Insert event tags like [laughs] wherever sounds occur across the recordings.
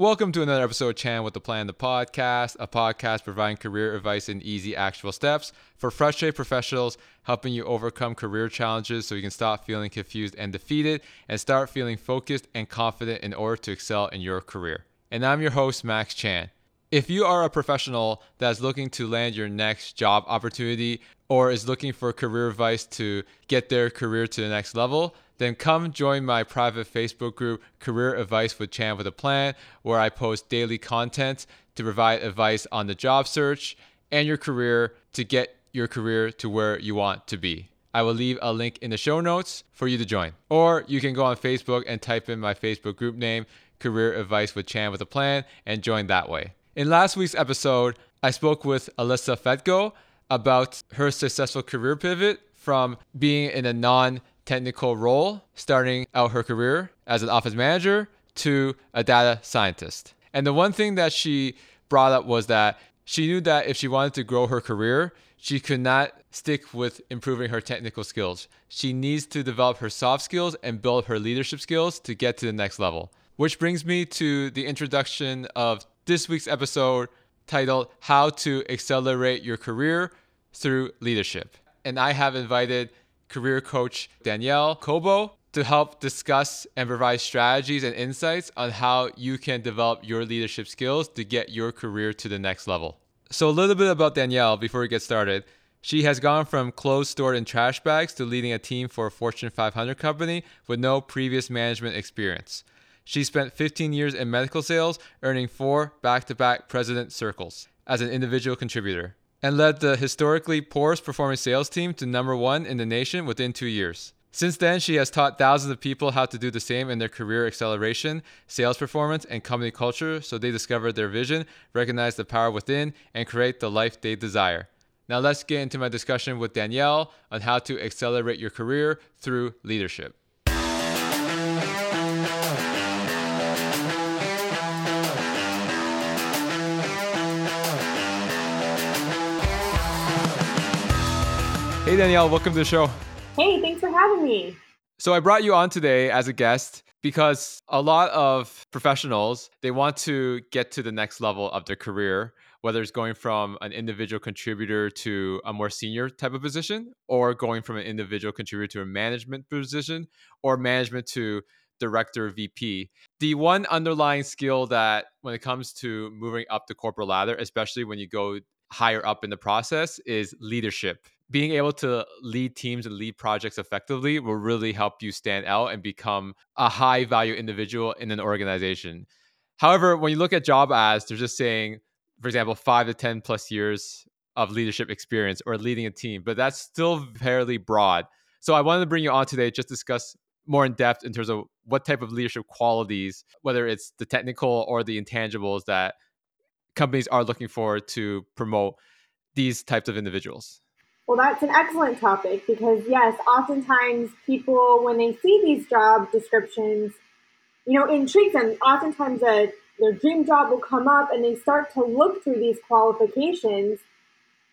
Welcome to another episode of Chan with the Plan, the podcast, a podcast providing career advice in easy, actionable steps for frustrated professionals, helping you overcome career challenges so you can stop feeling confused and defeated and start feeling focused and confident in order to excel in your career. And I'm your host, Max Chan. If you are a professional that's looking to land your next job opportunity or is looking for career advice to get their career to the next level, then come join my private Facebook group, Career Advice with Chan with a Plan, where I post daily content to provide advice on the job search and your career to get your career to where you want to be. I will leave a link in the show notes for you to join. Or you can go on Facebook and type in my Facebook group name, Career Advice with Chan with a Plan, and join that way. In last week's episode, I spoke with Alyssa Fetko about her successful career pivot from being in a non technical role, starting out her career as an office manager to a data scientist. And the one thing that she brought up was that she knew that if she wanted to grow her career, she could not stick with improving her technical skills. She needs to develop her soft skills and build her leadership skills to get to the next level. Which brings me to the introduction of this week's episode titled How to Accelerate Your Career Through Leadership. And I have invited career coach Danielle Cobo to help discuss and provide strategies and insights on how you can develop your leadership skills to get your career to the next level. So, a little bit about Danielle before we get started. She has gone from clothes stored in trash bags to leading a team for a Fortune 500 company with no previous management experience. She spent 15 years in medical sales, earning four back to back president circles as an individual contributor and led the historically poorest performing sales team to number one in the nation within two years. Since then, she has taught thousands of people how to do the same in their career acceleration, sales performance, and company culture so they discover their vision, recognize the power within, and create the life they desire. Now, let's get into my discussion with Danielle on how to accelerate your career through leadership. Hey, Danielle, welcome to the show. Hey, thanks for having me. So I brought you on today as a guest because a lot of professionals, they want to get to the next level of their career, whether it's going from an individual contributor to a more senior type of position or going from an individual contributor to a management position or management to director VP. The one underlying skill that when it comes to moving up the corporate ladder, especially when you go higher up in the process is leadership being able to lead teams and lead projects effectively will really help you stand out and become a high value individual in an organization. However, when you look at job ads, they're just saying, for example, five to 10 plus years of leadership experience or leading a team, but that's still fairly broad. So I wanted to bring you on today just discuss more in depth in terms of what type of leadership qualities, whether it's the technical or the intangibles that companies are looking for to promote these types of individuals. Well, that's an excellent topic because, yes, oftentimes people, when they see these job descriptions, you know, intrigues them. Oftentimes, a, their dream job will come up and they start to look through these qualifications.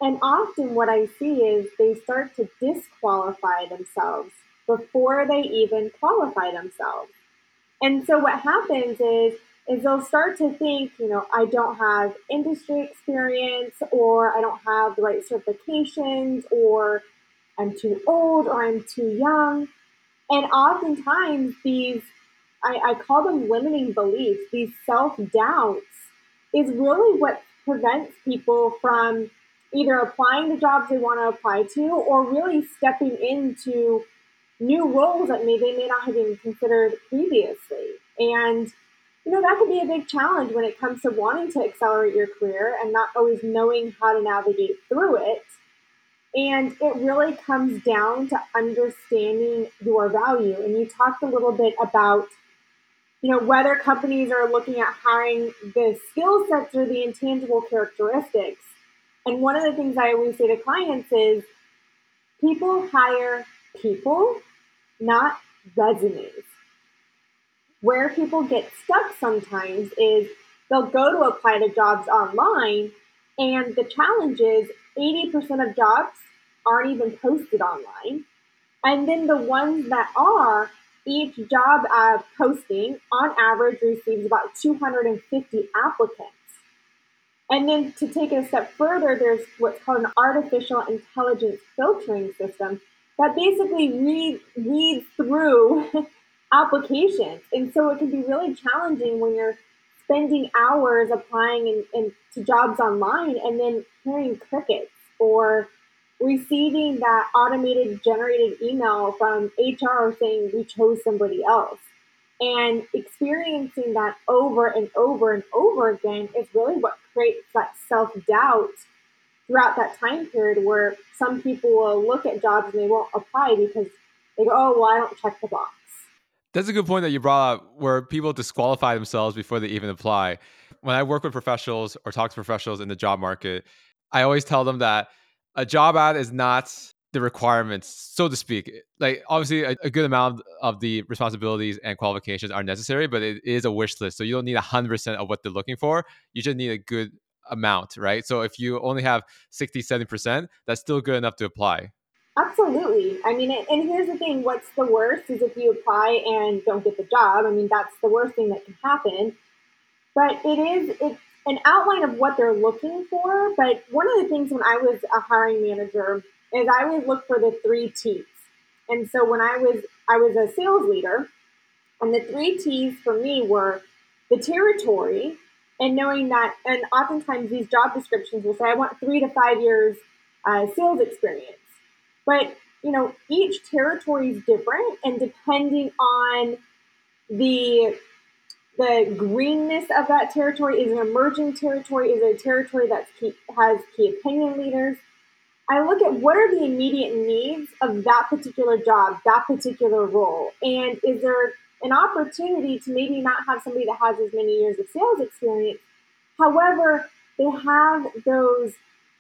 And often, what I see is they start to disqualify themselves before they even qualify themselves. And so, what happens is is they'll start to think, you know, I don't have industry experience or I don't have the right certifications or I'm too old or I'm too young. And oftentimes these, I, I call them limiting beliefs, these self doubts is really what prevents people from either applying the jobs they want to apply to or really stepping into new roles that maybe they may not have even considered previously. And you know, that could be a big challenge when it comes to wanting to accelerate your career and not always knowing how to navigate through it. And it really comes down to understanding your value. And you talked a little bit about, you know, whether companies are looking at hiring the skill sets or the intangible characteristics. And one of the things I always say to clients is people hire people, not resumes where people get stuck sometimes is they'll go to apply to jobs online, and the challenge is 80% of jobs aren't even posted online. And then the ones that are, each job uh, posting on average receives about 250 applicants. And then to take it a step further, there's what's called an artificial intelligence filtering system that basically read, reads through [laughs] applications. And so it can be really challenging when you're spending hours applying in, in, to jobs online and then hearing crickets or receiving that automated generated email from HR saying we chose somebody else. And experiencing that over and over and over again is really what creates that self doubt throughout that time period where some people will look at jobs and they won't apply because they go, oh, well, I don't check the box. That's a good point that you brought up where people disqualify themselves before they even apply. When I work with professionals or talk to professionals in the job market, I always tell them that a job ad is not the requirements, so to speak. Like obviously, a, a, good amount of the responsibilities and qualifications are necessary, but it is a wish list. So you don't need hundred percent of what they're looking for. You just need a good amount, right? So if you only have 60, 70 percent, that's still good enough to apply. Absolutely. I mean, and here's the thing: what's the worst is if you apply and don't get the job. I mean, that's the worst thing that can happen. But it is it's an outline of what they're looking for. But one of the things when I was a hiring manager is I always look for the three T's. And so when I was I was a sales leader, and the three T's for me were the territory and knowing that, and oftentimes these job descriptions will say, I want three to five years uh, sales experience. But, you know, each territory is different, and depending on the the greenness of that territory is an emerging territory is a territory that has key opinion leaders I look at what are the immediate needs of that particular job, that particular role, and is there an opportunity to maybe not have somebody that has as many years of sales experience. However, they have those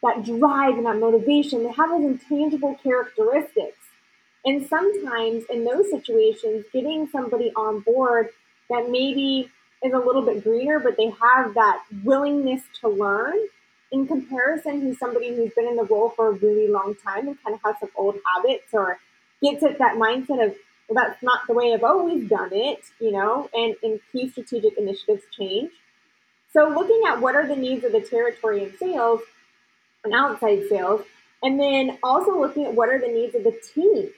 that drive and that motivation. They have those intangible characteristics. And sometimes in those situations, getting somebody on board that maybe is a little bit greener, but they have that willingness to learn in comparison to somebody who's been in the role for a really long time and kind of has some old habits or gets at that mindset of, well, that's not the way I've always done it, you know, and, and key strategic initiatives change. So looking at what are the needs of the territory in sales and outside sales, and then also looking at what are the needs of the team,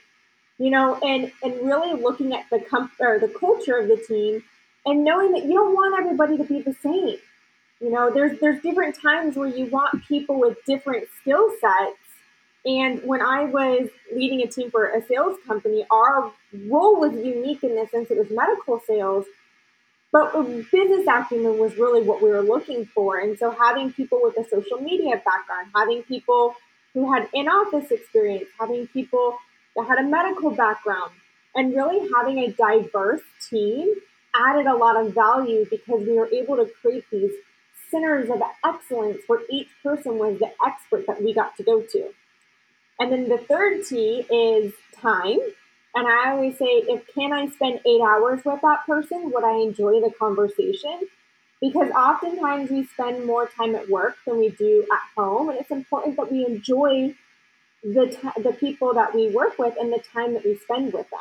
you know, and and really looking at the com- or the culture of the team and knowing that you don't want everybody to be the same you know, there's there's different times where you want people with different skill sets. And when I was leading a team for a sales company, our role was unique in the sense it was medical sales, but business acumen was really what we were looking for. And so having people with a social media background, having people who had in-office experience, having people that had a medical background, and really having a diverse team added a lot of value because we were able to create these centers of excellence where each person was the expert that we got to go to. And then the third T is time. And I always say, if can I spend eight hours with that person, would I enjoy the conversation? Because oftentimes we spend more time at work than we do at home, and it's important that we enjoy the t- the people that we work with and the time that we spend with them.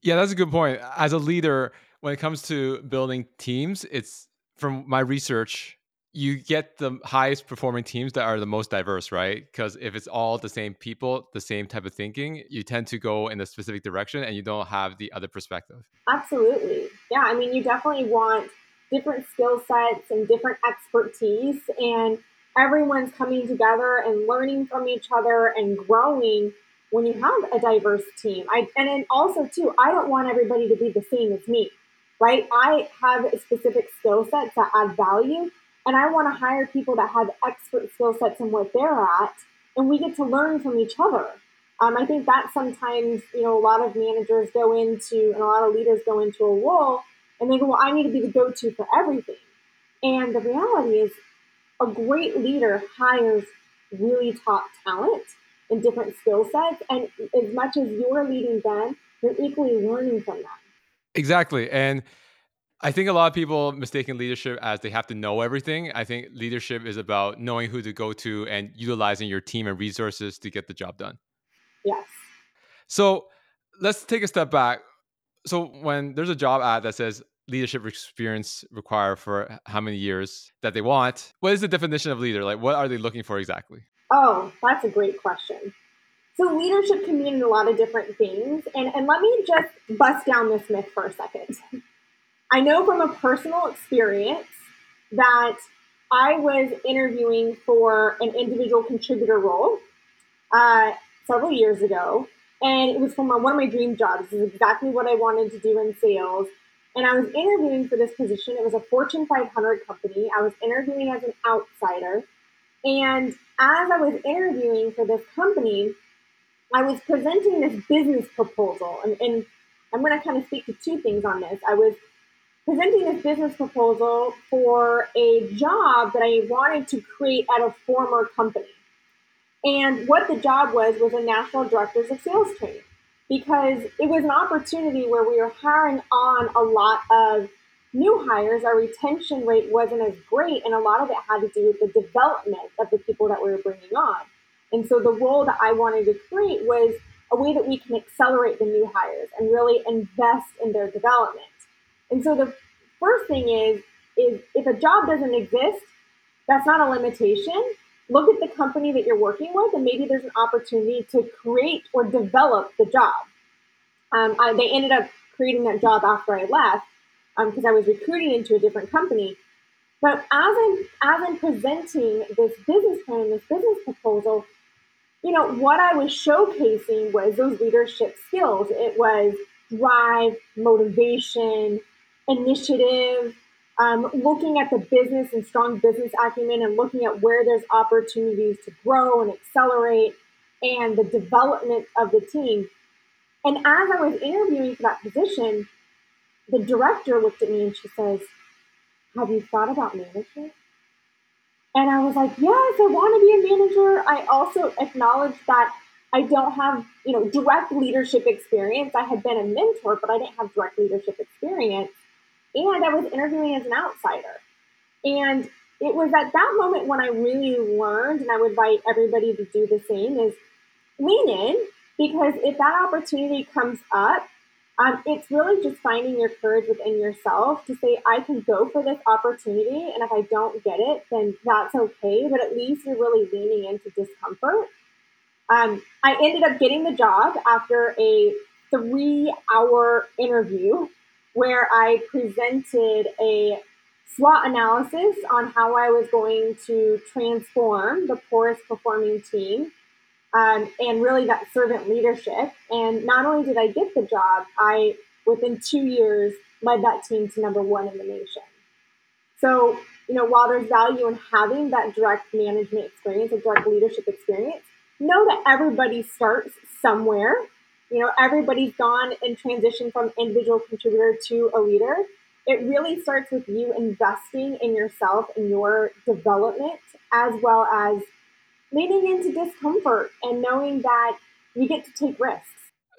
Yeah, that's a good point. As a leader, when it comes to building teams, it's from my research, you get the highest performing teams that are the most diverse, right? Because if it's all the same people, the same type of thinking, you tend to go in a specific direction and you don't have the other perspective. Absolutely. Yeah. I mean, you definitely want different skill sets and different expertise, and everyone's coming together and learning from each other and growing when you have a diverse team. I, and then also, too, I don't want everybody to be the same as me right? I have a specific skill sets that add value, and I want to hire people that have expert skill sets in what they're at, and we get to learn from each other. Um, I think that sometimes, you know, a lot of managers go into and a lot of leaders go into a role and they go, well, I need to be the go to for everything. And the reality is, a great leader hires really top talent in different skill sets. And as much as you're leading them, you're equally learning from them. Exactly. And I think a lot of people mistaken leadership as they have to know everything. I think leadership is about knowing who to go to and utilizing your team and resources to get the job done. Yes. So let's take a step back. So when there's a job ad that says leadership experience required for how many years that they want, what is the definition of leader? Like what are they looking for exactly? Oh, that's a great question. So leadership can mean a lot of different things. And, and let me just bust down this myth for a second. [laughs] I know from a personal experience that I was interviewing for an individual contributor role uh, several years ago. And it was from one of my dream jobs. This is exactly what I wanted to do in sales. And I was interviewing for this position. It was a Fortune 500 company. I was interviewing as an outsider. And as I was interviewing for this company, I was presenting this business proposal. And, and I'm going to kind of speak to two things on this. I was presenting this business proposal for a job that I wanted to create at a former company. And what the job was was a national directors of sales training because it was an opportunity where we were hiring on a lot of new hires. Our retention rate wasn't as great, and a lot of it had to do with the development of the people that we were bringing on. And so the role that I wanted to create was a way that we can accelerate the new hires and really invest in their development. And so the first thing is is if a job doesn't exist, that's not a limitation look at the company that you're working with, and maybe there's an opportunity to create or develop the job. Um, I, they ended up creating that job after I left because um, I was recruiting into a different company. But as I'm as I'm presenting this business plan, this business proposal, you know what I was showcasing was those leadership skills. It was drive, motivation, initiative, um, looking at the business and strong business acumen and looking at where there's opportunities to grow and accelerate and the development of the team. And as I was interviewing for that position, the director looked at me and she says, Have you thought about management? And I was like, Yes, I want to be a manager. I also acknowledge that I don't have, you know, direct leadership experience. I had been a mentor, but I didn't have direct leadership experience and I was interviewing as an outsider. And it was at that moment when I really learned, and I would invite everybody to do the same, is lean in because if that opportunity comes up, um, it's really just finding your courage within yourself to say, I can go for this opportunity. And if I don't get it, then that's okay. But at least you're really leaning into discomfort. Um, I ended up getting the job after a three hour interview where I presented a SWOT analysis on how I was going to transform the poorest performing team um, and really that servant leadership. And not only did I get the job, I, within two years, led that team to number one in the nation. So, you know, while there's value in having that direct management experience, a direct leadership experience, know that everybody starts somewhere you know, everybody's gone and transitioned from individual contributor to a leader. It really starts with you investing in yourself and your development, as well as leaning into discomfort and knowing that you get to take risks.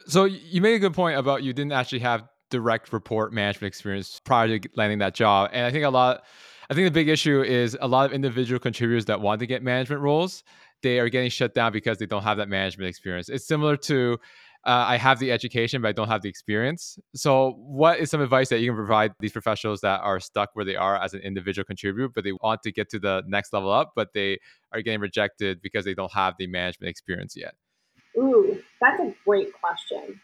So you made a good point about you didn't actually have direct report management experience prior to landing that job, and I think a lot. I think the big issue is a lot of individual contributors that want to get management roles, they are getting shut down because they don't have that management experience. It's similar to uh, I have the education, but I don't have the experience. So, what is some advice that you can provide these professionals that are stuck where they are as an individual contributor, but they want to get to the next level up, but they are getting rejected because they don't have the management experience yet? Ooh, that's a great question.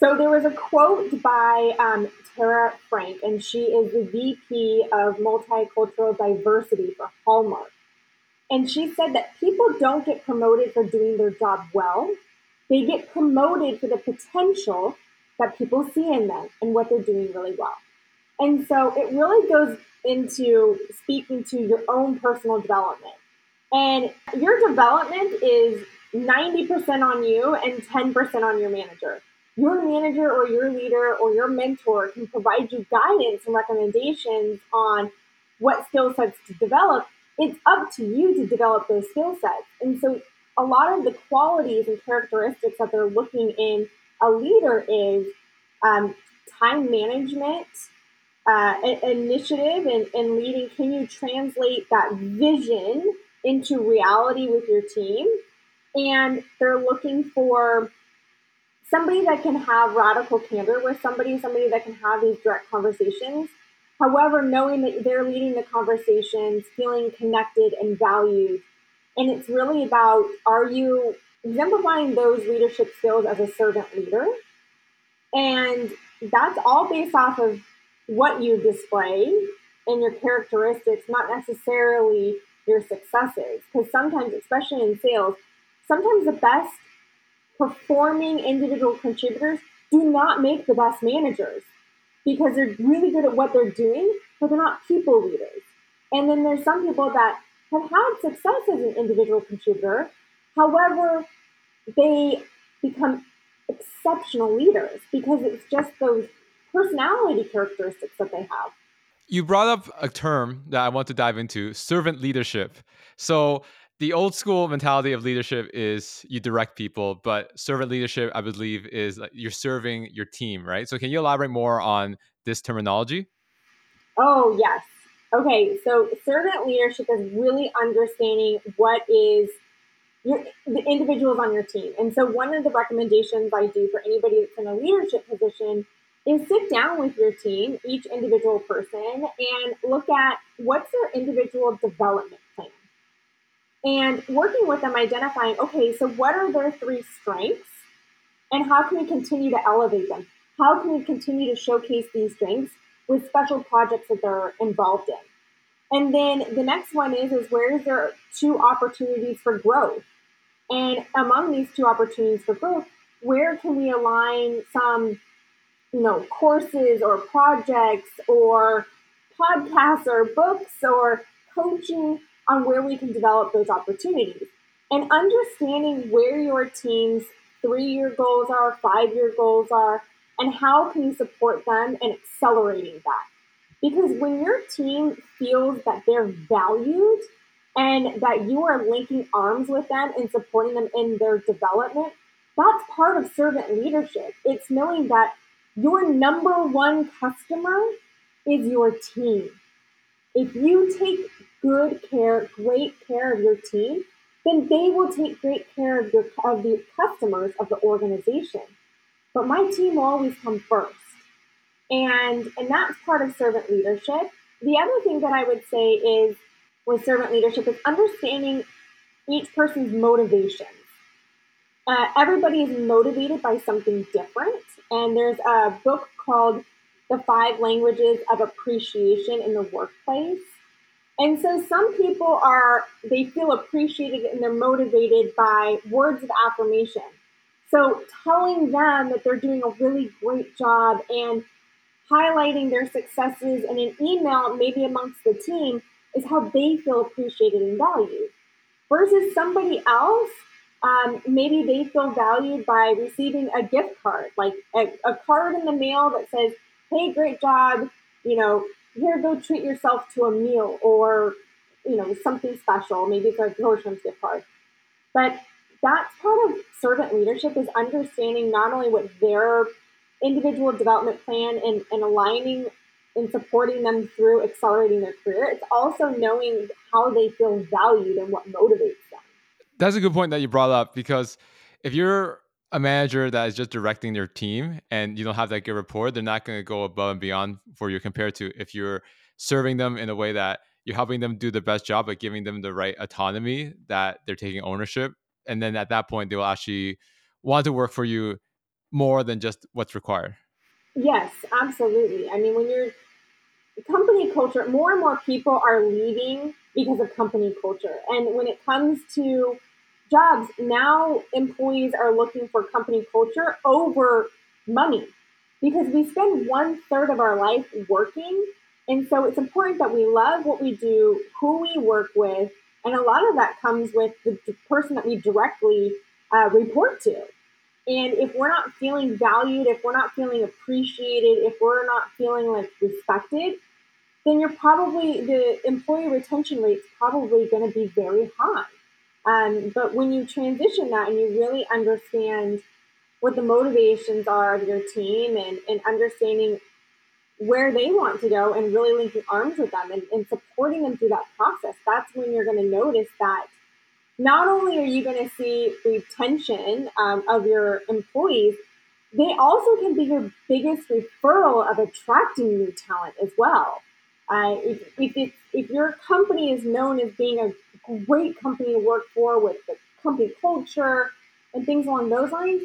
So, there was a quote by um, Tara Frank, and she is the VP of Multicultural Diversity for Hallmark. And she said that people don't get promoted for doing their job well they get promoted for the potential that people see in them and what they're doing really well. And so it really goes into speaking to your own personal development. And your development is 90% on you and 10% on your manager. Your manager or your leader or your mentor can provide you guidance and recommendations on what skill sets to develop. It's up to you to develop those skill sets. And so a lot of the qualities and characteristics that they're looking in a leader is um, time management, uh, initiative, and, and leading. Can you translate that vision into reality with your team? And they're looking for somebody that can have radical candor with somebody, somebody that can have these direct conversations. However, knowing that they're leading the conversations, feeling connected and valued. And it's really about are you exemplifying those leadership skills as a servant leader? And that's all based off of what you display and your characteristics, not necessarily your successes. Because sometimes, especially in sales, sometimes the best performing individual contributors do not make the best managers because they're really good at what they're doing, but they're not people leaders. And then there's some people that have had success as an individual contributor. However, they become exceptional leaders because it's just those personality characteristics that they have. You brought up a term that I want to dive into servant leadership. So, the old school mentality of leadership is you direct people, but servant leadership, I believe, is you're serving your team, right? So, can you elaborate more on this terminology? Oh, yes. Okay, so servant leadership is really understanding what is your, the individuals on your team. And so, one of the recommendations I do for anybody that's in a leadership position is sit down with your team, each individual person, and look at what's their individual development plan. And working with them, identifying, okay, so what are their three strengths? And how can we continue to elevate them? How can we continue to showcase these strengths with special projects that they're involved in? And then the next one is, is where is there two opportunities for growth? And among these two opportunities for growth, where can we align some, you know, courses or projects or podcasts or books or coaching on where we can develop those opportunities? And understanding where your team's three year goals are, five year goals are, and how can you support them and accelerating that. Because when your team feels that they're valued and that you are linking arms with them and supporting them in their development, that's part of servant leadership. It's knowing that your number one customer is your team. If you take good care, great care of your team, then they will take great care of your of the customers of the organization. But my team will always come first. And and that's part of servant leadership. The other thing that I would say is with servant leadership is understanding each person's motivations. Uh, everybody is motivated by something different. And there's a book called The Five Languages of Appreciation in the Workplace. And so some people are, they feel appreciated and they're motivated by words of affirmation. So telling them that they're doing a really great job and highlighting their successes in an email, maybe amongst the team, is how they feel appreciated and valued. Versus somebody else, um, maybe they feel valued by receiving a gift card, like a, a card in the mail that says, hey, great job, you know, here, go treat yourself to a meal or, you know, something special. Maybe it's a Nordstrom's gift card. But that's part of servant leadership is understanding not only what their individual development plan and, and aligning and supporting them through accelerating their career. It's also knowing how they feel valued and what motivates them. That's a good point that you brought up because if you're a manager that is just directing their team and you don't have that good rapport, they're not going to go above and beyond for you compared to if you're serving them in a way that you're helping them do the best job but giving them the right autonomy that they're taking ownership. And then at that point, they will actually want to work for you more than just what's required. Yes, absolutely. I mean, when you're company culture, more and more people are leaving because of company culture. And when it comes to jobs, now employees are looking for company culture over money because we spend one third of our life working. And so it's important that we love what we do, who we work with. And a lot of that comes with the, person that we directly uh, report to. And if we're not feeling valued, if we're not feeling appreciated, if we're not feeling like respected, then you're probably the employee retention rate is probably going to be very high. Um, but when you transition that and you really understand what the motivations are of your team and, and understanding where they want to go and really linking arms with them and, and supporting them through that process, that's when you're going to notice that not only are you going to see retention um, of your employees, they also can be your biggest referral of attracting new talent as well. Uh, if, if, if your company is known as being a great company to work for with the company culture and things along those lines,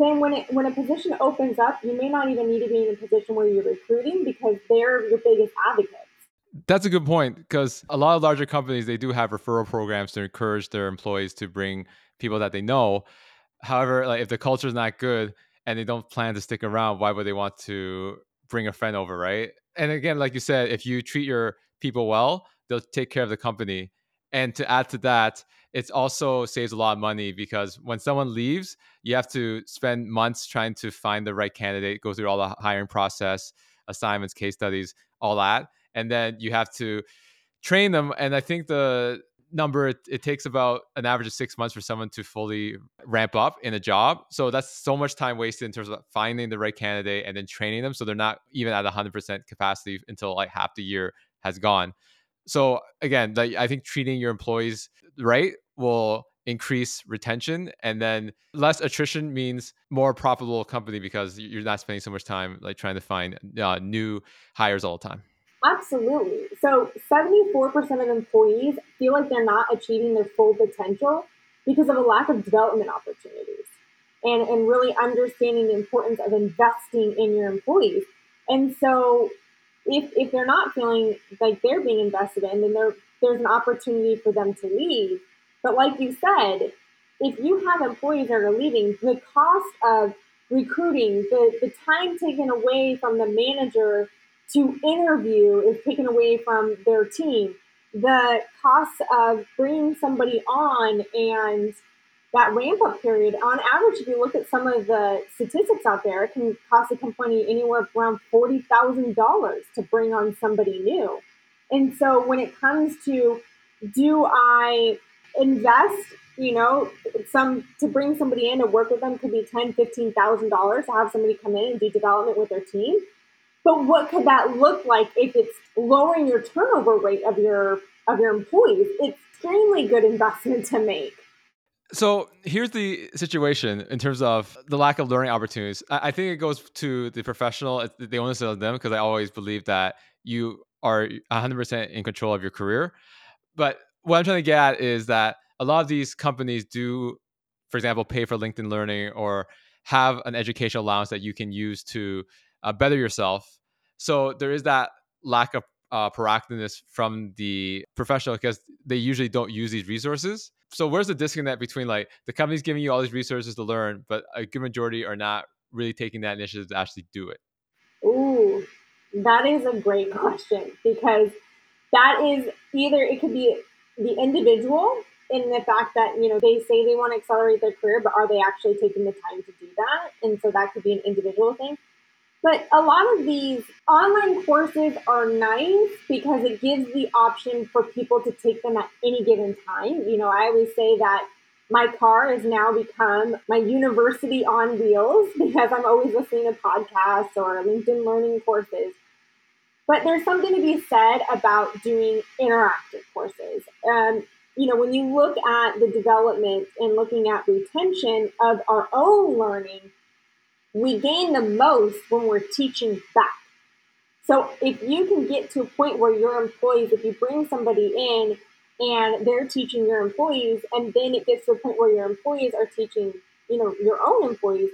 then when it when a position opens up, you may not even need to be in a position where you're recruiting because they're your biggest advocates. That's a good point because a lot of larger companies they do have referral programs to encourage their employees to bring people that they know. However, like if the culture is not good and they don't plan to stick around, why would they want to bring a friend over, right? And again, like you said, if you treat your people well, they'll take care of the company. And to add to that, it also saves a lot of money because when someone leaves, you have to spend months trying to find the right candidate, go through all the hiring process, assignments, case studies, all that. And then you have to train them. And I think the number it, it, takes about an average of six months for someone to fully ramp up in a job so that's so much time wasted in terms of finding the right candidate and then training them so they're not even at 100% capacity until like half the year has gone so again like, i think treating your employees right will increase retention and then less attrition means more profitable company because you're not spending so much time like trying to find uh, new hires all the time Absolutely. So 74% of employees feel like they're not achieving their full potential because of a lack of development opportunities and, and really understanding the importance of investing in your employees. And so if, if they're not feeling like they're being invested in, then there, there's an opportunity for them to leave. But like you said, if you have employees that are leaving, the cost of recruiting, the, the time taken away from the manager to interview is taken away from their team. The cost of bringing somebody on and that ramp up period, on average, if you look at some of the statistics out there, it can cost a company anywhere around $40,000 to bring on somebody new. And so when it comes to do I invest, you know, some to bring somebody in to work with them could be ten, fifteen thousand dollars to have somebody come in and do development with their team. But what could that look like if it's lowering your turnover rate of your of your employees? It's extremely good investment to make. So here's the situation in terms of the lack of learning opportunities. I think it goes to the professional, the onus of them, because I always believe that you are 100% in control of your career. But what I'm trying to get at is that a lot of these companies do, for example, pay for LinkedIn Learning or have an educational allowance that you can use to uh, better yourself. So there is that lack of uh, proactiveness from the professional because they usually don't use these resources. So where's the disconnect between like the company's giving you all these resources to learn, but a good majority are not really taking that initiative to actually do it? Ooh, that is a great question because that is either it could be the individual in the fact that you know they say they want to accelerate their career, but are they actually taking the time to do that? And so that could be an individual thing. But a lot of these online courses are nice because it gives the option for people to take them at any given time. You know, I always say that my car has now become my university on wheels [laughs] because I'm always listening to podcasts or LinkedIn learning courses. But there's something to be said about doing interactive courses. Um, you know, when you look at the development and looking at retention of our own learning, we gain the most when we're teaching back. So if you can get to a point where your employees, if you bring somebody in and they're teaching your employees, and then it gets to a point where your employees are teaching, you know, your own employees,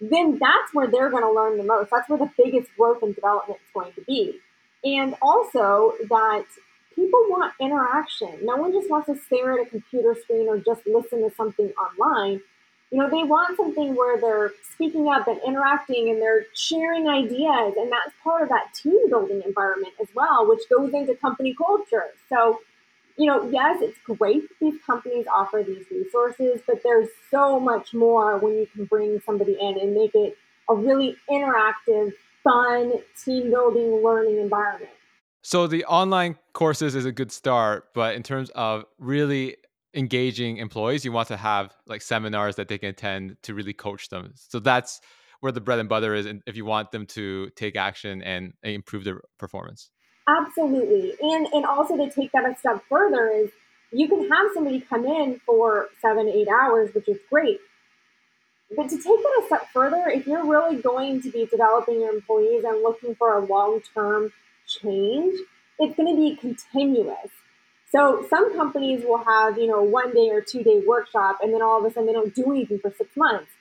then that's where they're going to learn the most. That's where the biggest growth and development is going to be. And also that people want interaction. No one just wants to stare at a computer screen or just listen to something online you know, they want something where they're speaking up and interacting and they're sharing ideas. And that's part of that team building environment as well, which goes into company culture. So, you know, yes, it's great these companies offer these resources, but there's so much more when you can bring somebody in and make it a really interactive, fun, team building, learning environment. So the online courses is a good start, but in terms of really engaging employees, you want to have like seminars that they can attend to really coach them. So that's where the bread and butter is, and if you want them to take action and improve their performance. Absolutely, and and also to take that a step further is you can have somebody come in for seven eight hours, which is great. but to take that a step further, if you're really going to be developing your employees and looking for a long term change, it's going to be continuous. So some companies will have, you know, one day or two day workshop and then all of a sudden they don't do anything for six months.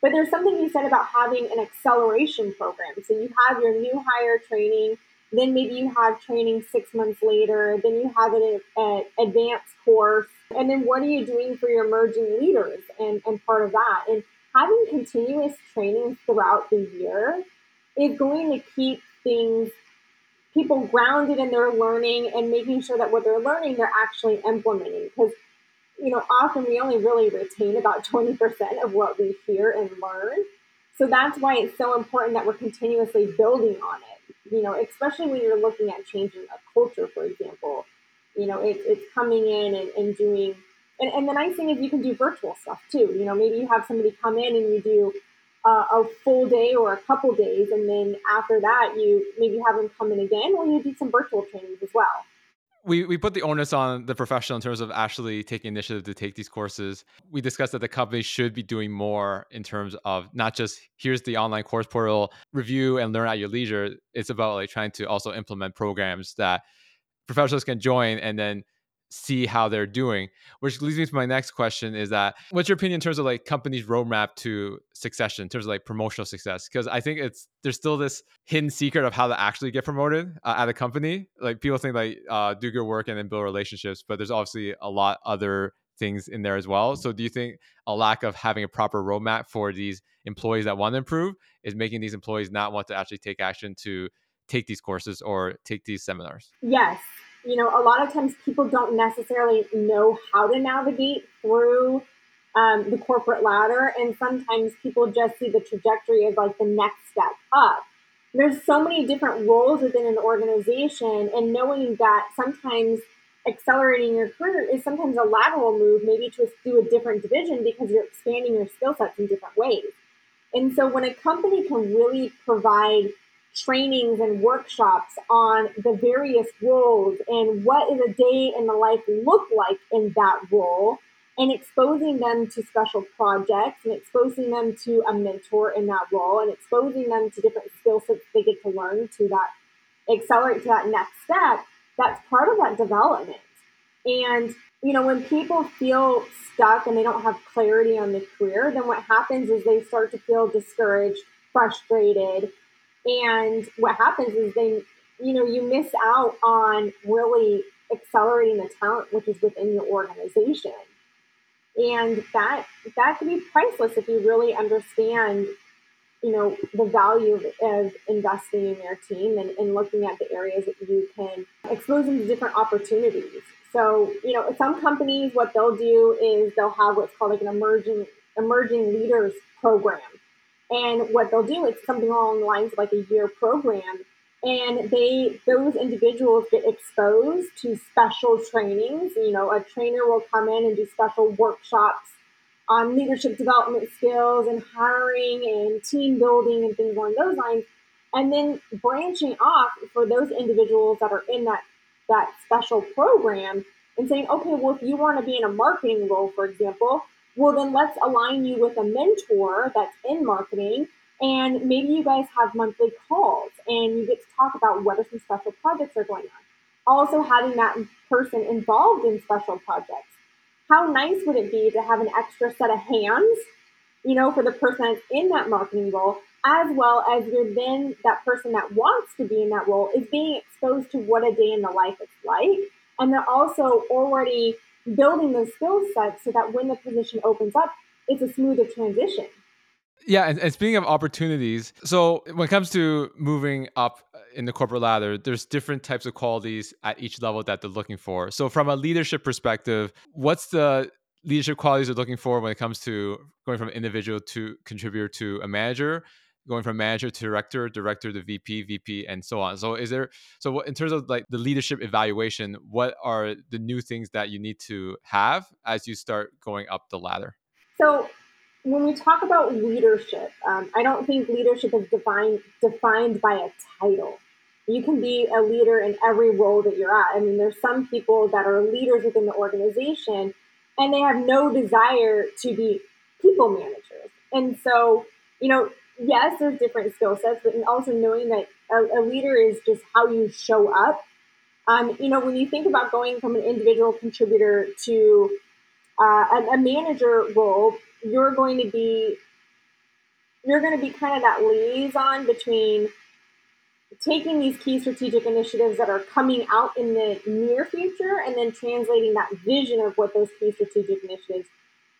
But there's something you said about having an acceleration program. So you have your new hire training, then maybe you have training six months later, then you have an, an advanced course, and then what are you doing for your emerging leaders and, and part of that? And having continuous training throughout the year is going to keep things people grounded in their learning and making sure that what they're learning they're actually implementing. Because you know often we only really retain about 20% of what we hear and learn. So that's why it's so important that we're continuously building on it. You know especially when you're looking at changing a culture for example. You know it, it's coming in and, and doing and, and the nice thing is you can do virtual stuff too. You know maybe you have somebody come in and you do uh, a full day or a couple days, and then after that, you maybe have them come in again, or you do some virtual trainings as well. We, we put the onus on the professional in terms of actually taking initiative to take these courses. We discussed that the company should be doing more in terms of not just here's the online course portal, review and learn at your leisure. It's about like trying to also implement programs that professionals can join and then see how they're doing which leads me to my next question is that what's your opinion in terms of like companies roadmap to succession in terms of like promotional success? Because i think it's there's still this hidden secret of how to actually get promoted uh, at a company. Like people think like uh, do good work and then build relationships but there's obviously a lot other things in there as well. So do you think a lack of having a proper roadmap for these employees that want to improve is making these employees not want to actually take action to take these courses or take these seminars? Yes you know, a lot of times people don't necessarily know how to navigate through um, the corporate ladder, and sometimes people just see the trajectory as like the next step up. There's so many different roles within an organization, and knowing that sometimes accelerating your career is sometimes a lateral move, maybe to do a different division because you're expanding your skill sets in different ways. And so when a company can really provide trainings and workshops on the various roles and what a day in the life look like in that role and exposing them to special projects and exposing them to a mentor in that role and exposing them to different skill sets they get to learn to that accelerate to that next step that's part of that development. And you know when people feel stuck and they don't have clarity on the career then what happens is they start to feel discouraged frustrated and what happens is then, you know, you miss out on really accelerating the talent which is within your organization. And that that can be priceless if you really understand, you know, the value of, of investing in your team and, and looking at the areas that you can expose them to different opportunities. So, you know, some companies what they'll do is they'll have what's called like an emerging emerging leaders program and what they'll do is something along the lines of like a year program. And they those individuals get exposed to special trainings. You know, a trainer will come in and do special workshops on leadership development skills and hiring and team building and things along those lines. And then branching off for those individuals that are in that that special program and saying, okay, well, if you want to be in a marketing role, for example, well, then let's align you with a mentor that's in marketing. And maybe you guys have monthly calls and you get to talk about what are some special projects are going on. Also, having that person involved in special projects. How nice would it be to have an extra set of hands, you know, for the person that's in that marketing role, as well as you're then that person that wants to be in that role is being exposed to what a day in the life is like. And they're also already building those skill sets so that when the position opens up, it's a smoother transition. Yeah, and, and, speaking of opportunities, so when it comes to moving up in the corporate ladder, there's different types of qualities at each level that they're looking for. So from a leadership perspective, what's the leadership qualities they're looking for when it comes to going from individual to contributor to a manager? Going from manager to director, director to VP, VP, and so on. So is there so in terms of like the leadership evaluation, what are the new things that you need to have as you start going up the ladder? So when we talk about leadership, um, I don't think leadership is defined defined by a title. You can be a leader in every role that you're at. I mean, there's some people that are leaders within the organization, and they have no desire to be people managers And so, you know, yes, there's different skill sets, but also knowing that a, a, leader is just how you show up. Um, you know, when you think about going from an individual contributor to uh, a, a manager role, you're going to be you're going to be kind of that liaison between taking these key strategic initiatives that are coming out in the near future and then translating that vision of what those key strategic initiatives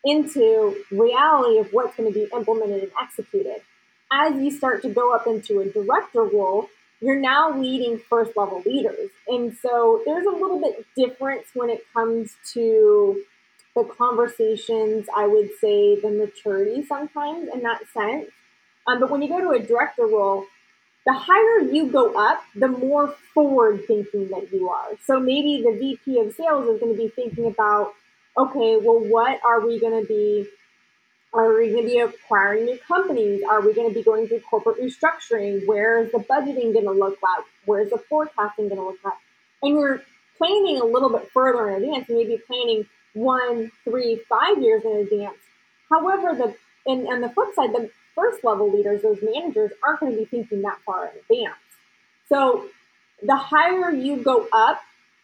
into reality of what's going to be implemented and executed. As you start to go up into a director role, you're now leading first level leaders. And so there's a little bit difference when it comes to the conversations, I would say the maturity sometimes in that sense. Um, but when you go to a director role, the higher you go up, the more forward thinking that you are. So maybe the VP of sales is going to be thinking about, okay, well, what are we going to be? Are we going to be acquiring new companies? Are we going to be going through corporate restructuring? Where is the budgeting going to look like? Where is the forecasting going to look like? And you're planning a little bit further in advance, maybe planning one, three, five years in advance. However, the and on the flip side, the first level leaders, those managers, aren't going to be thinking that far in advance. So the higher you go up,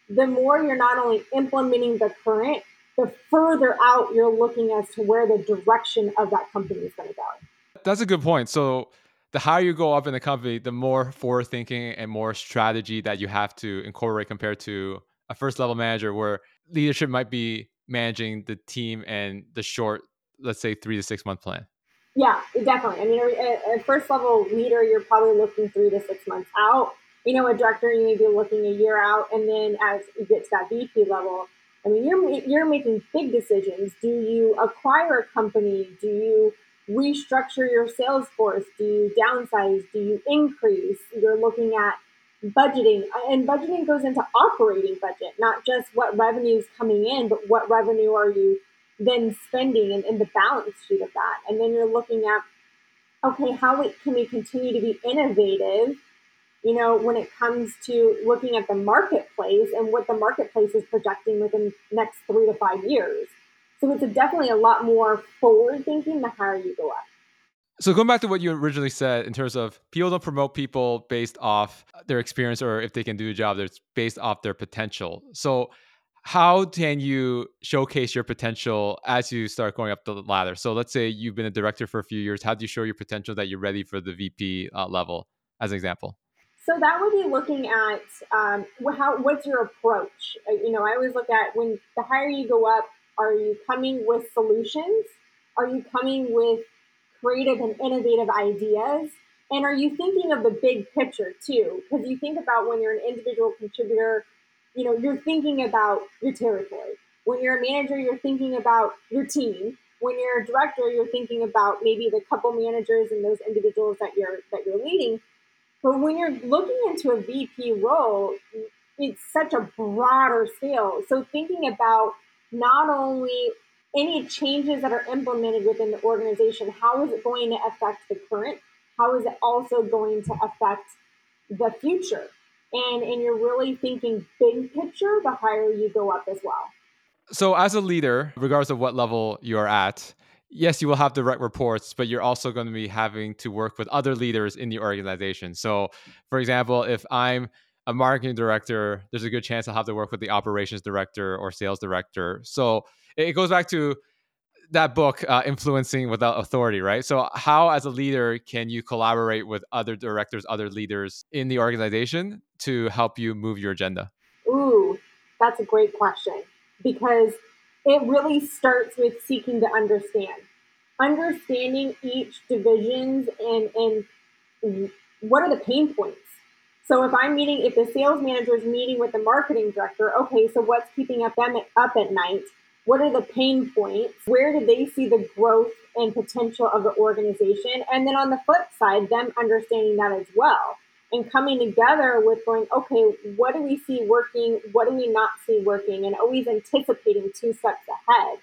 the more you're not only implementing the current, the further out you're looking as to where the direction of that company is going to go. That's a good point. So the higher you go up in the company, the more forward thinking and more strategy that you have to incorporate compared to a first level manager where leadership might be managing the team and the short, let's say three to six month plan. Yeah, definitely. I mean, a, a, first level leader, you're probably looking three to six months out. You know, a director, you may be looking a year out, and then as you get to that VP level, I mean, you're you're making big decisions. Do you acquire a company? Do you restructure your sales force? Do you downsize? Do you increase? You're looking at budgeting, and budgeting goes into operating budget, not just what revenue is coming in, but what revenue are you then spending and, and the balance sheet of that. And then you're looking at, okay, how we, can we continue to be innovative? You know, when it comes to looking at the marketplace and what the marketplace is projecting within next three to five years. So it's definitely a lot more forward thinking the higher you go up. So going back to what you originally said in terms of people don't promote people based off their experience or if they can do a job, it's based off their potential. So how can you showcase your potential as you start going up the ladder? So let's say you've been a director for a few years. How do you show your potential that you're ready for the VP uh, level, as an example? So that would be looking at um, how what's your approach. Uh, you know, I always look at when the higher you go up, are you coming with solutions? Are you coming with creative and innovative ideas? And are you thinking of the big picture too? Because you think about when you're an individual contributor you know, you're thinking about your territory. When you're a manager, you're thinking about your team. When you're a director, you're thinking about maybe the couple managers and those individuals that you're that you're leading. But when you're looking into a VP role, it's such a broader scale. So thinking about not only any changes that are implemented within the organization, how is it going to affect the current? How is it also going to affect the future? and and you're really thinking big picture the higher you go up as well so as a leader regardless of what level you're at yes you will have direct reports but you're also going to be having to work with other leaders in the organization. So for example if i'm a marketing director there's a good chance i'll have to work with the operations director or sales director. So it goes back to that book uh, influencing without authority right? So how as a leader can you collaborate with other directors other leaders in the organization to help you move your agenda? Ooh that's a great question because it really starts with seeking to understand understanding each divisions and and what are the pain points so if i'm meeting if the sales manager is meeting with the marketing director okay so what's keeping up them up at night what are the pain points? Where do they see the growth and potential of the organization? And then on the flip side, them understanding that as well and coming together with going, okay, what do we see working? What do we not see working? And always anticipating two steps ahead.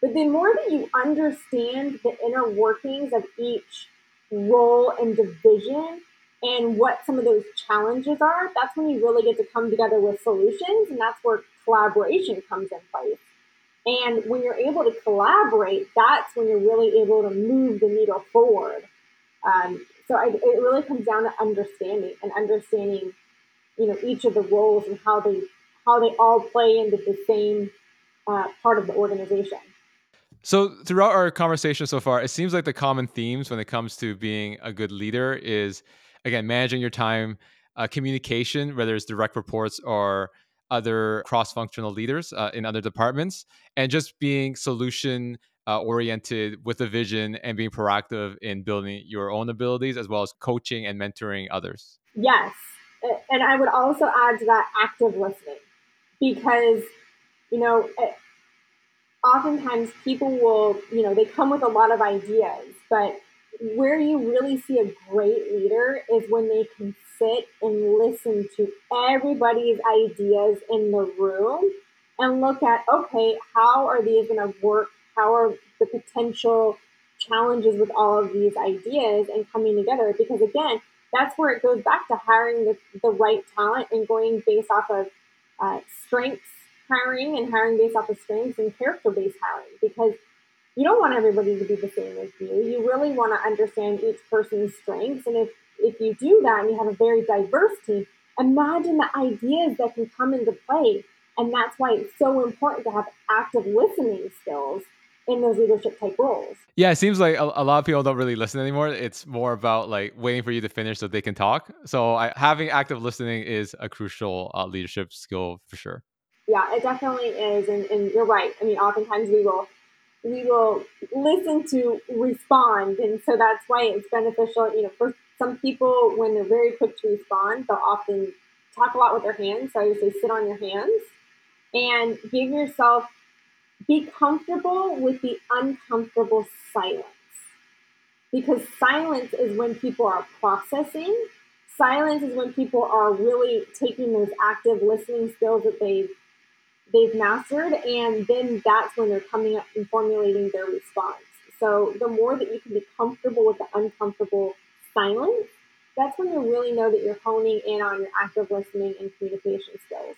But the more that you understand the inner workings of each role and division and what some of those challenges are, that's when you really get to come together with solutions. And that's where collaboration comes in place. And when you're able to collaborate, that's when you're really able to move the needle forward. Um, so I, it really comes down to understanding and understanding, you know, each of the roles and how they how they all play into the same uh, part of the organization. So throughout our conversation so far, it seems like the common themes when it comes to being a good leader is again managing your time, uh, communication, whether it's direct reports or other cross-functional leaders uh, in other departments, and just being solution uh, oriented with a vision and being proactive in building your own abilities as well as coaching and mentoring others. Yes. And I would also add to that active listening because, you know, oftentimes people will, you know, they come with a lot of ideas, but where you really see a great leader is when they can sit and listen to everybody's ideas in the room and look at, okay, how are these going to work? How are the potential challenges with all of these ideas and coming together? Because again, that's where it goes back to hiring the, the right talent and going based off of uh, strengths hiring and hiring based off of strengths and character based hiring because you don't want everybody to be the same as you. You really want to understand each person's strengths. And if, if you do that and you have a very diverse team, imagine the ideas that can come into play. And that's why it's so important to have active listening skills in those leadership type roles. Yeah, it seems like a, a, lot of people don't really listen anymore. It's more about like waiting for you to finish so they can talk. So I, having active listening is a crucial uh, leadership skill for sure. Yeah, it definitely is, and, and you're right. I mean, oftentimes we will we will listen to respond, and so that's why it's beneficial. You know, for some people, when they're very quick to respond, they'll often talk a lot with their hands. So I would say sit on your hands and give yourself be comfortable with the uncomfortable silence. Because silence is when people are processing. Silence is when people are really taking those active listening skills that they've they've mastered and then that's when they're coming up and formulating their response. So the more that you can be comfortable with the uncomfortable silence, that's when you really know that you're honing in on your active listening and communication skills.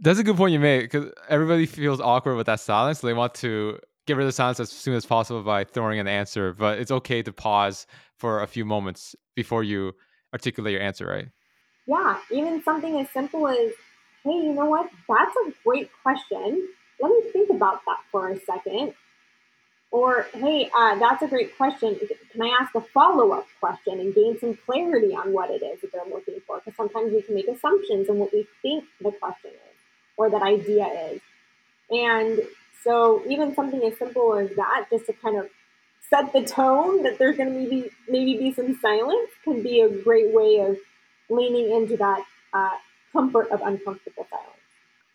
That's a good point you made because everybody feels awkward with that silence. So they want to get rid of the silence as soon as possible by throwing an answer, but it's okay to pause for a few moments before you articulate your answer, right? Yeah, even something as simple as, hey, you know what? That's a great question. Let me think about that for a second. Or, hey, uh, that's a great question. Can I ask a follow up question and gain some clarity on what it is that they're looking for? Because sometimes we can make assumptions on what we think the question that idea is. And so even something as simple as that, just to kind of set the tone that there's going to maybe maybe be some silence, can be a great way of leaning into that uh, comfort of uncomfortable silence.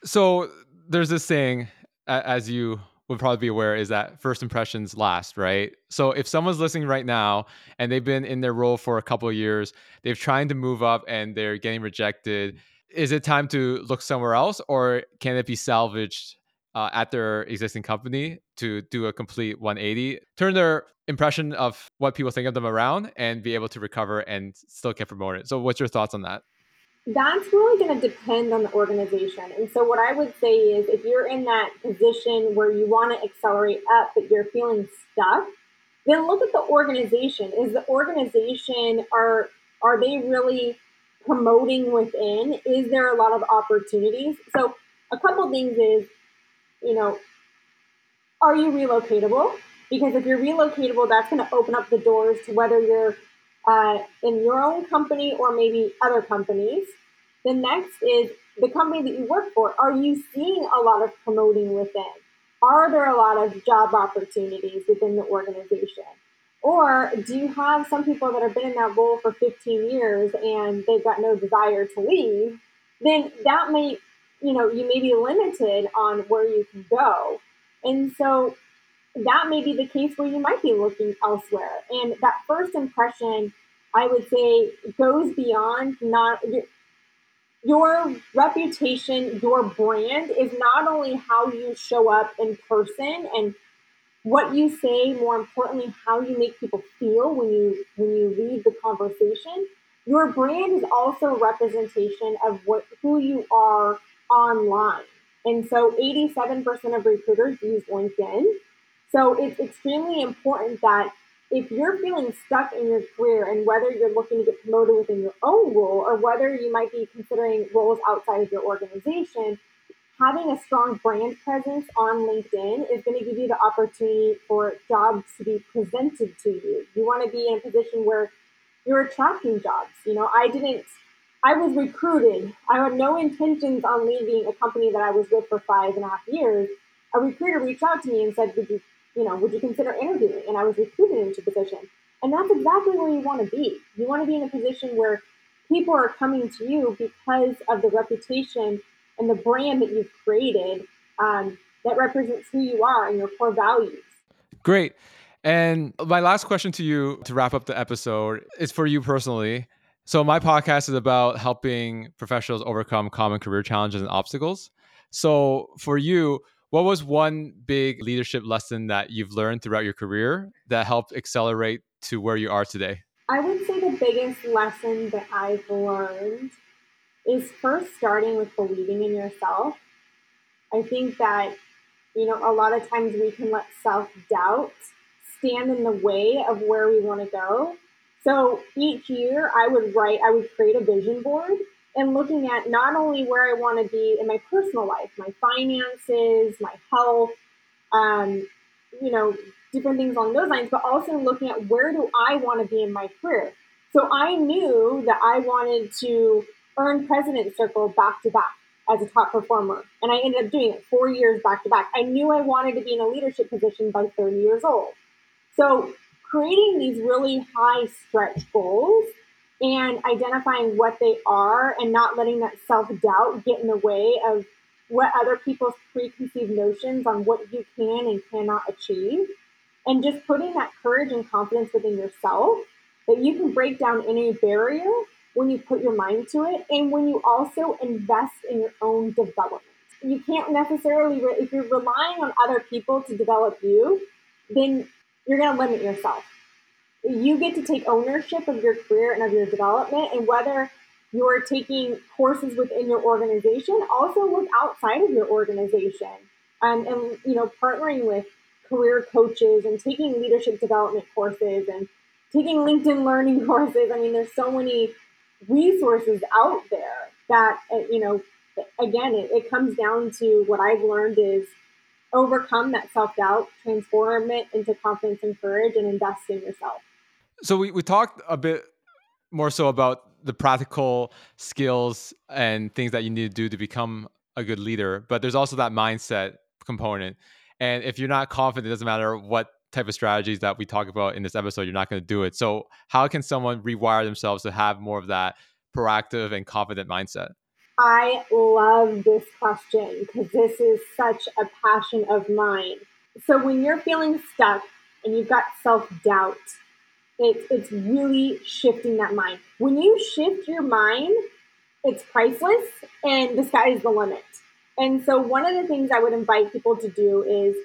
So there's this saying, as you would probably be aware, is that first impressions last, right? So if someone's listening right now and they've been in their role for a couple of years, they've tried to move up and they're getting rejected is it time to look somewhere else or can it be salvaged uh, at their existing company to do a complete 180 turn their impression of what people think of them around and be able to recover and still get promoted. So what's your thoughts on that? That's really going to depend on the organization. And so what i would say is if you're in that position where you want to accelerate up but you're feeling stuck then look at the organization. Is the organization are are they really promoting within, is there a lot of opportunities? So a couple things is, you know, are you relocatable? Because if you're relocatable, that's going to open up the doors to whether you're uh, in your own company or maybe other companies. The next is the company that you work for. Are you seeing a lot of promoting within? Are there a lot of job opportunities within the organization? Or do you have some people that have been in that role for 15 years and they've got no desire to leave? Then that may, you know, you may be limited on where you can go. And so that may be the case where you might be looking elsewhere. And that first impression, I would say, goes beyond not your, your reputation, your brand is not only how you show up in person and what you say, more importantly, how you make people feel when you when you lead the conversation. Your brand is also a representation of what who you are online. And so 87% of recruiters use LinkedIn. So it's extremely important that if you're feeling stuck in your career and whether you're looking to get promoted within your own role or whether you might be considering roles outside of your organization, having a strong brand presence on LinkedIn is going to give you the opportunity for jobs to be presented to you. You want to be in a position where you're attracting jobs. You know, I didn't, I was recruited. I had no intentions on leaving a company that I was with for five and a half years. A recruiter reached out to me and said, Would you you know, would you consider interviewing? And I was recruited into a position. And that's exactly where you want to be. You want to be in a position where people are coming to you because of the reputation and the brand that you've created um, that represents who you are and your core values. Great. And my last question to you to wrap up the episode is for you personally. So, my podcast is about helping professionals overcome common career challenges and obstacles. So, for you, what was one big leadership lesson that you've learned throughout your career that helped accelerate to where you are today? I would say the biggest lesson that I've learned is first starting with believing in yourself. I think that, you know, a lot of times we can let self doubt stand in the way of where we want to go. So each year I would write, I would create a vision board and looking at not only where I want to be in my personal life, my finances, my health, um, you know, different things along those lines, but also looking at where do I want to be in my career. So I knew that I wanted to earn President Circle back to back as a top performer. And I ended up doing it four years back to back. I knew I wanted to be in a leadership position by 30 years old. So creating these really high stretch goals and identifying what they are and not letting that self doubt get in the way of what other people's preconceived notions on what you can and cannot achieve. And just putting that courage and confidence within yourself that you can break down any barrier when you put your mind to it and when you also invest in your own development. You can't necessarily, if you're relying on other people to develop you, then you're going to limit yourself you get to take ownership of your career and of your development and whether you're taking courses within your organization also look outside of your organization um, and you know partnering with career coaches and taking leadership development courses and taking linkedin learning [laughs] courses i mean there's so many resources out there that uh, you know again it, it comes down to what i've learned is overcome that self-doubt transform it into confidence and courage and invest in yourself so we, we talked a bit more so about the practical skills and things that you need to do to become a good leader, but there's also that mindset component. And if you're not confident, it doesn't matter what type of strategies that we talk about in this episode, you're not going to do it. So, how can someone rewire themselves to have more of that proactive and confident mindset? I love this question because this is such a passion of mine. So, when you're feeling stuck and you've got self doubt, it, it's really shifting that mind. When you shift your mind, it's priceless and the sky is the limit. And so, one of the things I would invite people to do is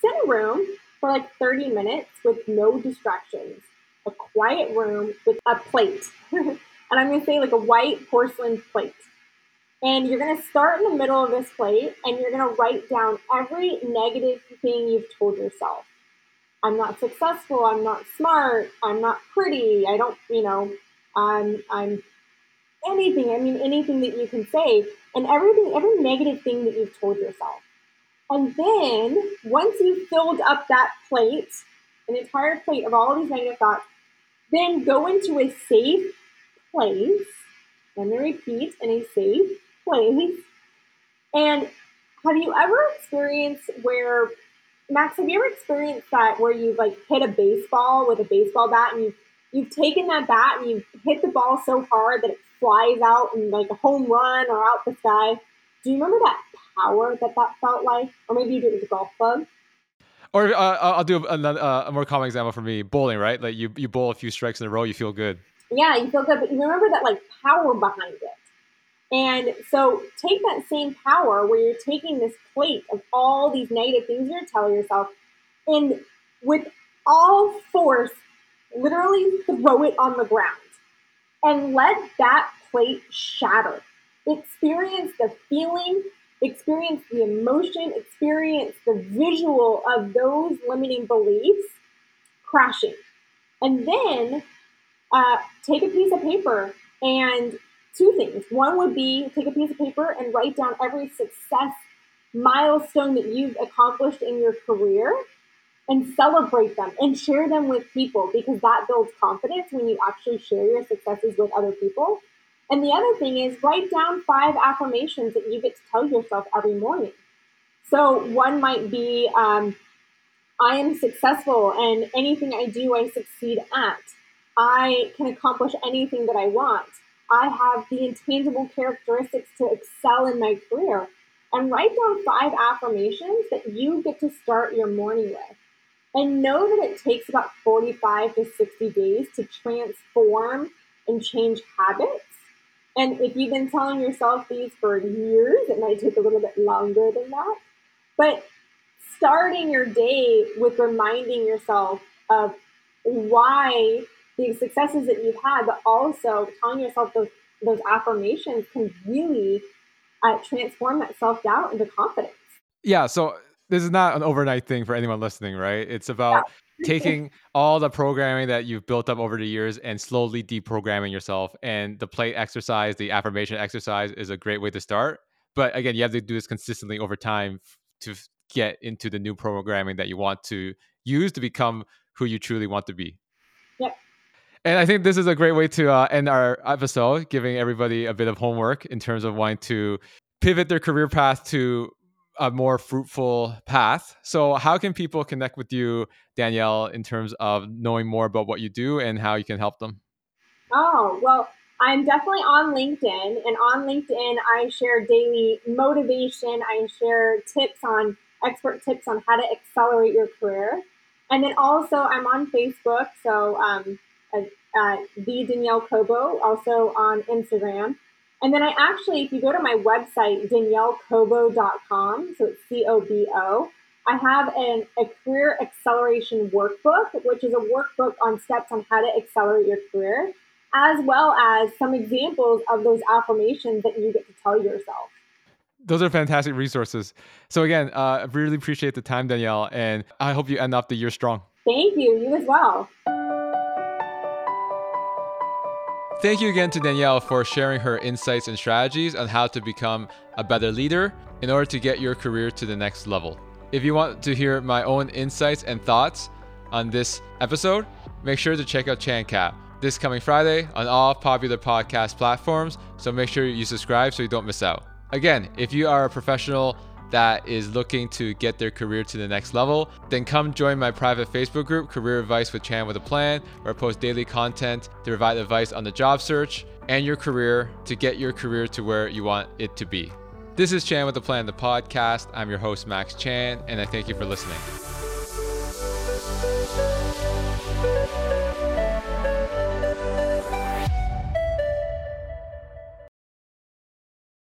sit a room for like 30 minutes with no distractions, a quiet room with a plate. [laughs] and I'm going to say like a white porcelain plate. And you're going to start in the middle of this plate and you're going to write down every negative thing you've told yourself. I'm not successful, I'm not smart, I'm not pretty, I don't, you know, I'm I'm anything, I mean anything that you can say and everything every negative thing that you've told yourself. And then once you've filled up that plate, an entire plate of all of these negative thoughts, then go into a safe place. Let me repeat, in a safe place. And have you ever experienced where Max, have you ever experienced that where you've like hit a baseball with a baseball bat and you've you've taken that bat and you've hit the ball so hard that it flies out and like a home run or out the sky? Do you remember that power that that felt like? Or maybe you did it with a golf club. Or uh, I'll do another uh, a more common example for me: bowling. Right, like you you bowl a few strikes in a row, you feel good. Yeah, you feel good, but you remember that like power behind it. And so take that same power where you're taking this plate of all these negative things you're telling yourself and with all force, literally throw it on the ground and let that plate shatter. Experience the feeling experience the emotion, experience the visual of those limiting beliefs crashing. And then uh, take a piece of paper and two things. One would be take a piece of paper and write down every success milestone that you've accomplished in your career and celebrate them and share them with people because that builds confidence when you actually share your successes with other people. And the other thing is write down five affirmations that you get to tell yourself every morning. So one might be, um, I am successful and anything I do, I succeed at. I can accomplish anything that I want. I have the intangible characteristics to excel in my career. And write down five affirmations that you get to start your morning with. And know that it takes about 45 to 60 days to transform and change habits. And if you've been telling yourself these for years, it might take a little bit longer than that. But starting your day with reminding yourself of why the successes that you've had, but also telling yourself those those affirmations can really uh, transform that self doubt into confidence. Yeah. So this is not an overnight thing for anyone listening, right? It's about yeah. Taking all the programming that you've built up over the years and slowly deprogramming yourself. And the plate exercise, the affirmation exercise is a great way to start. But again, you have to do this consistently over time to get into the new programming that you want to use to become who you truly want to be. Yep. And I think this is a great way to uh, end our episode, giving everybody a bit of homework in terms of wanting to pivot their career path to a more fruitful path. So, how can people connect with you, Danielle, in terms of knowing more about what you do and how you can help them? Oh, well, I'm definitely on LinkedIn. And on LinkedIn, I share daily motivation, I share tips on expert tips on how to accelerate your career. And then also, I'm on Facebook. So, um, uh, uh, the Danielle Cobo, also on Instagram. And then I actually, if you go to my website, daniellecobo.com, so it's C O B O, I have an, a career acceleration workbook, which is a workbook on steps on how to accelerate your career, as well as some examples of those affirmations that you get to tell yourself. Those are fantastic resources. So, again, uh, I really appreciate the time, Danielle, and I hope you end up the year strong. Thank you. You as well. Thank you again to Danielle for sharing her insights and strategies on how to become a better leader in order to get your career to the next level. If you want to hear my own insights and thoughts on this episode, make sure to check out ChanCap this coming Friday on all popular podcast platforms. So make sure you subscribe so you don't miss out. Again, if you are a professional that is looking to get their career to the next level, then come join my private Facebook group, Career Advice with Chan with a Plan, where I post daily content to provide advice on the job search and your career to get your career to where you want it to be. This is Chan with a Plan, the podcast. I'm your host, Max Chan, and I thank you for listening.